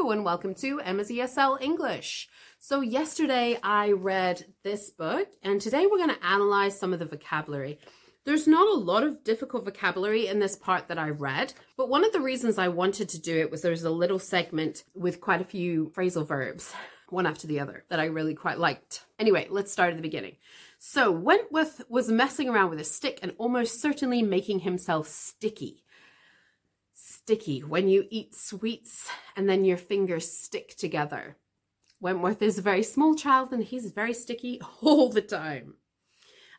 Hello and welcome to Emma's ESL English. So yesterday I read this book and today we're going to analyze some of the vocabulary. There's not a lot of difficult vocabulary in this part that I read, but one of the reasons I wanted to do it was there's a little segment with quite a few phrasal verbs, one after the other, that I really quite liked. Anyway, let's start at the beginning. So Wentworth was messing around with a stick and almost certainly making himself sticky sticky when you eat sweets and then your fingers stick together. Wentworth is a very small child and he's very sticky all the time.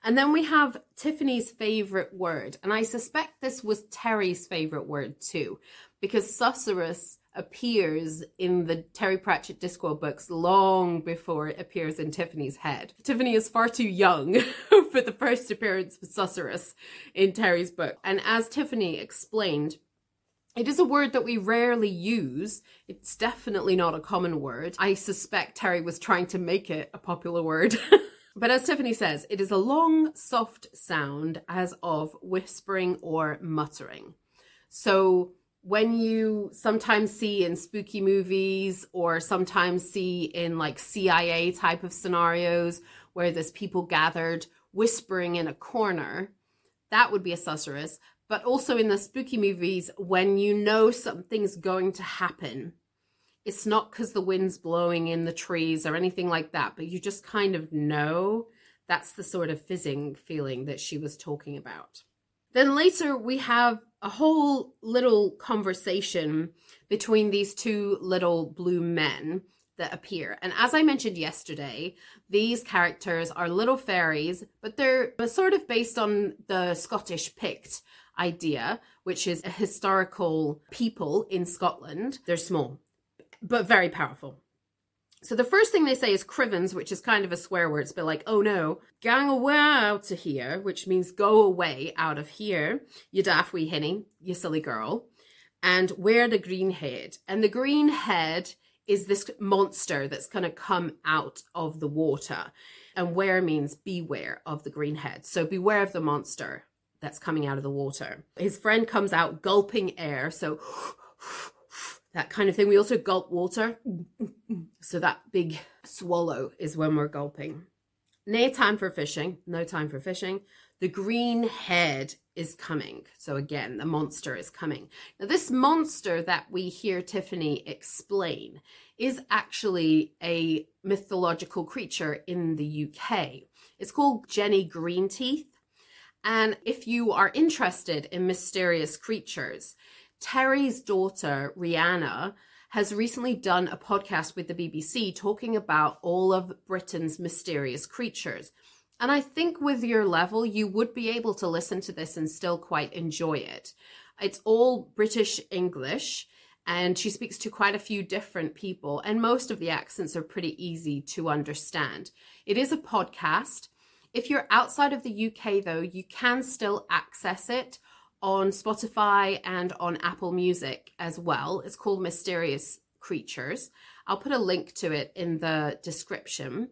And then we have Tiffany's favorite word. And I suspect this was Terry's favorite word too, because susurrus appears in the Terry Pratchett Discworld books long before it appears in Tiffany's head. Tiffany is far too young for the first appearance of susurrus in Terry's book. And as Tiffany explained, it is a word that we rarely use. It's definitely not a common word. I suspect Terry was trying to make it a popular word. but as Tiffany says, it is a long, soft sound as of whispering or muttering. So when you sometimes see in spooky movies or sometimes see in like CIA type of scenarios where there's people gathered whispering in a corner, that would be a susurrus but also in the spooky movies when you know something's going to happen it's not because the wind's blowing in the trees or anything like that but you just kind of know that's the sort of fizzing feeling that she was talking about then later we have a whole little conversation between these two little blue men that appear. And as I mentioned yesterday, these characters are little fairies, but they're sort of based on the Scottish Pict idea, which is a historical people in Scotland. They're small, but very powerful. So the first thing they say is crivens, which is kind of a swear word. It's a bit like, oh no, gang away out of here, which means go away out of here, you daft wee hinny, you silly girl. And wear the green head. And the green head is this monster that's going to come out of the water. And where means beware of the green head. So beware of the monster that's coming out of the water. His friend comes out gulping air, so that kind of thing. We also gulp water. So that big swallow is when we're gulping. No time for fishing, no time for fishing. The green head is coming. So again, the monster is coming. Now, this monster that we hear Tiffany explain is actually a mythological creature in the UK. It's called Jenny Greenteeth. And if you are interested in mysterious creatures, Terry's daughter, Rhianna, has recently done a podcast with the BBC talking about all of Britain's mysterious creatures. And I think with your level, you would be able to listen to this and still quite enjoy it. It's all British English, and she speaks to quite a few different people, and most of the accents are pretty easy to understand. It is a podcast. If you're outside of the UK, though, you can still access it on Spotify and on Apple Music as well. It's called Mysterious Creatures. I'll put a link to it in the description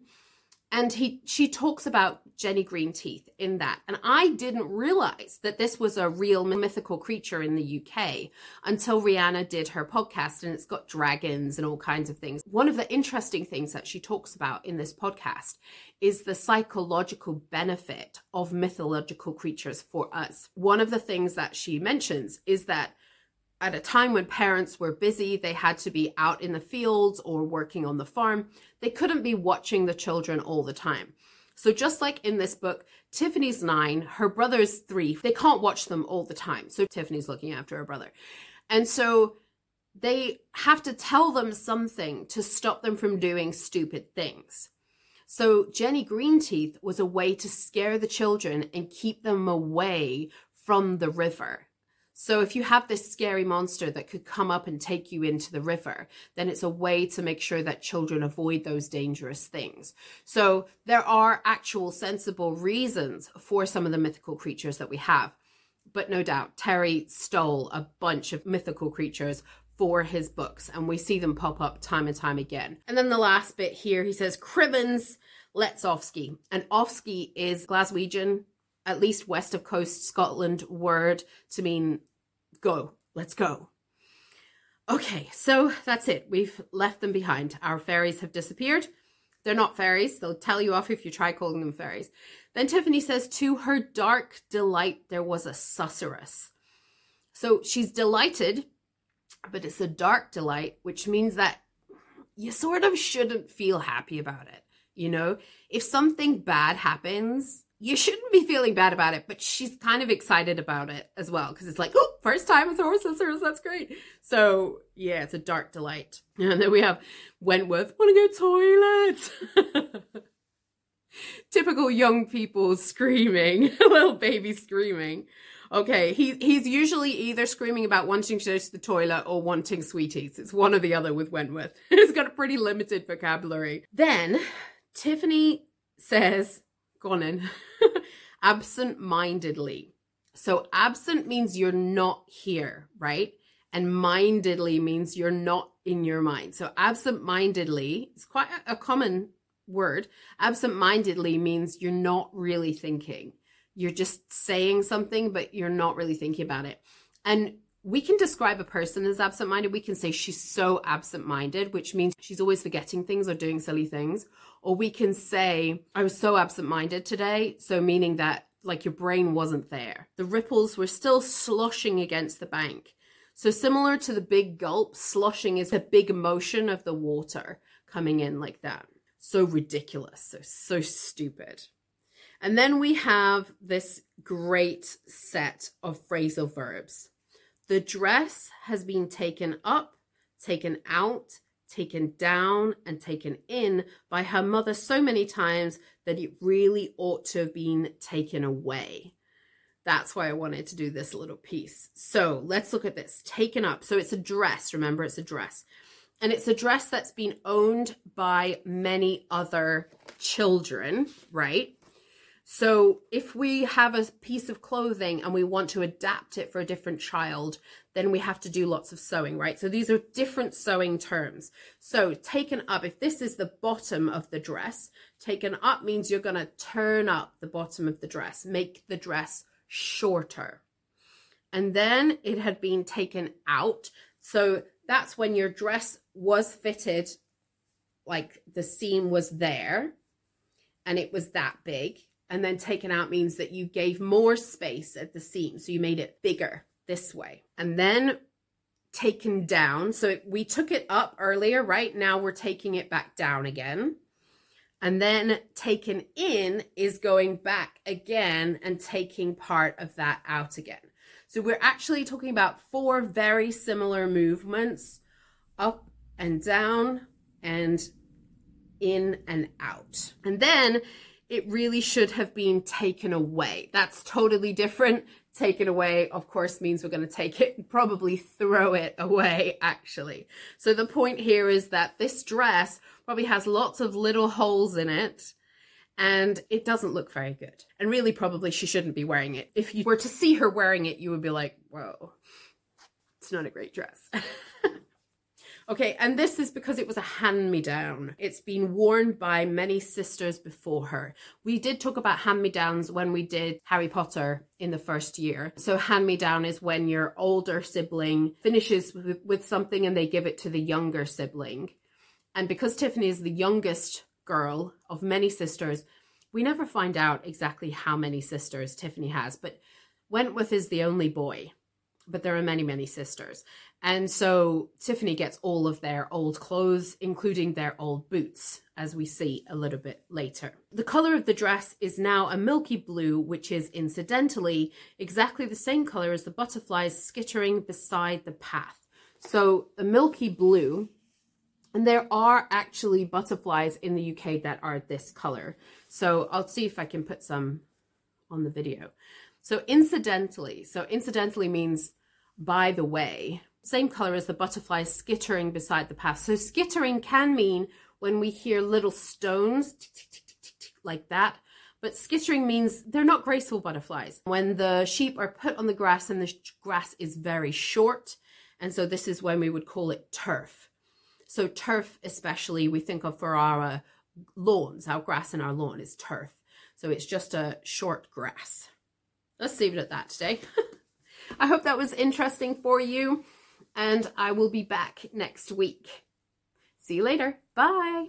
and he she talks about Jenny Greenteeth in that. And I didn't realize that this was a real mythical creature in the UK until Rhianna did her podcast and it's got dragons and all kinds of things. One of the interesting things that she talks about in this podcast is the psychological benefit of mythological creatures for us. One of the things that she mentions is that at a time when parents were busy, they had to be out in the fields or working on the farm. They couldn't be watching the children all the time. So just like in this book, Tiffany's nine, her brother's three. They can't watch them all the time. So Tiffany's looking after her brother. And so they have to tell them something to stop them from doing stupid things. So Jenny Greenteeth was a way to scare the children and keep them away from the river. So if you have this scary monster that could come up and take you into the river, then it's a way to make sure that children avoid those dangerous things. So there are actual sensible reasons for some of the mythical creatures that we have. But no doubt, Terry stole a bunch of mythical creatures for his books, and we see them pop up time and time again. And then the last bit here, he says, Crivens Let's offski. And Offski is Glaswegian, at least west of coast Scotland word to mean go, let's go. Okay, so that's it. We've left them behind. Our fairies have disappeared. They're not fairies. They'll tell you off if you try calling them fairies. Then Tiffany says, To her dark delight, there was a susurrus. So she's delighted, but it's a dark delight, which means that you sort of shouldn't feel happy about it. You know, if something bad happens, you shouldn't be feeling bad about it, but she's kind of excited about it as well because it's like, oh, first time with horse sisters, that's great. So yeah, it's a dark delight. And then we have Wentworth, want to go toilet. Typical young people screaming, a little baby screaming. Okay, he he's usually either screaming about wanting to go to the toilet or wanting sweeties. It's one or the other with Wentworth. He's got a pretty limited vocabulary. Then Tiffany says, "Gone in." absent-mindedly. So absent means you're not here, right? And mindedly means you're not in your mind. So absent-mindedly is quite a common word. Absent-mindedly means you're not really thinking. You're just saying something, but you're not really thinking about it. And we can describe a person as absent minded. We can say she's so absent minded, which means she's always forgetting things or doing silly things. Or we can say, I was so absent minded today. So, meaning that like your brain wasn't there. The ripples were still sloshing against the bank. So, similar to the big gulp, sloshing is the big motion of the water coming in like that. So ridiculous. So, so stupid. And then we have this great set of phrasal verbs. The dress has been taken up, taken out, taken down, and taken in by her mother so many times that it really ought to have been taken away. That's why I wanted to do this little piece. So let's look at this. Taken up. So it's a dress. Remember, it's a dress. And it's a dress that's been owned by many other children, right? So if we have a piece of clothing and we want to adapt it for a different child, then we have to do lots of sewing, right? So these are different sewing terms. So taken up, if this is the bottom of the dress, taken up means you're going to turn up the bottom of the dress, make the dress shorter. And then it had been taken out. So that's when your dress was fitted, like the seam was there and it was that big and then taken out means that you gave more space at the seam. So you made it bigger this way. And then taken down. So we took it up earlier, right? Now we're taking it back down again. And then taken in is going back again and taking part of that out again. So we're actually talking about four very similar movements up and down and in and out. And then it really should have been taken away. That's totally different. Taken away, of course, means we're going to take it and probably throw it away, actually. So the point here is that this dress probably has lots of little holes in it and it doesn't look very good. And really, probably she shouldn't be wearing it. If you were to see her wearing it, you would be like, whoa, it's not a great dress. Okay, and this is because it was a hand me down. It's been worn by many sisters before her. We did talk about hand me downs when we did Harry Potter in the first year. So, hand me down is when your older sibling finishes with, with something and they give it to the younger sibling. And because Tiffany is the youngest girl of many sisters, we never find out exactly how many sisters Tiffany has, but Wentworth is the only boy but there are many, many sisters. And so Tiffany gets all of their old clothes, including their old boots, as we see a little bit later. The color of the dress is now a milky blue, which is incidentally exactly the same color as the butterflies skittering beside the path. So a milky blue, and there are actually butterflies in the UK that are this color. So I'll see if I can put some on the video. So incidentally, so incidentally means by the way, same color as the butterfly skittering beside the path. So skittering can mean when we hear little stones like that, but skittering means they're not graceful butterflies. When the sheep are put on the grass and the grass is very short, and so this is when we would call it turf. So turf, especially, we think of for our uh, lawns, our grass in our lawn is turf. So it's just a short grass. Let's leave it at that today. I hope that was interesting for you. and I will be back next week. See you later. Bye.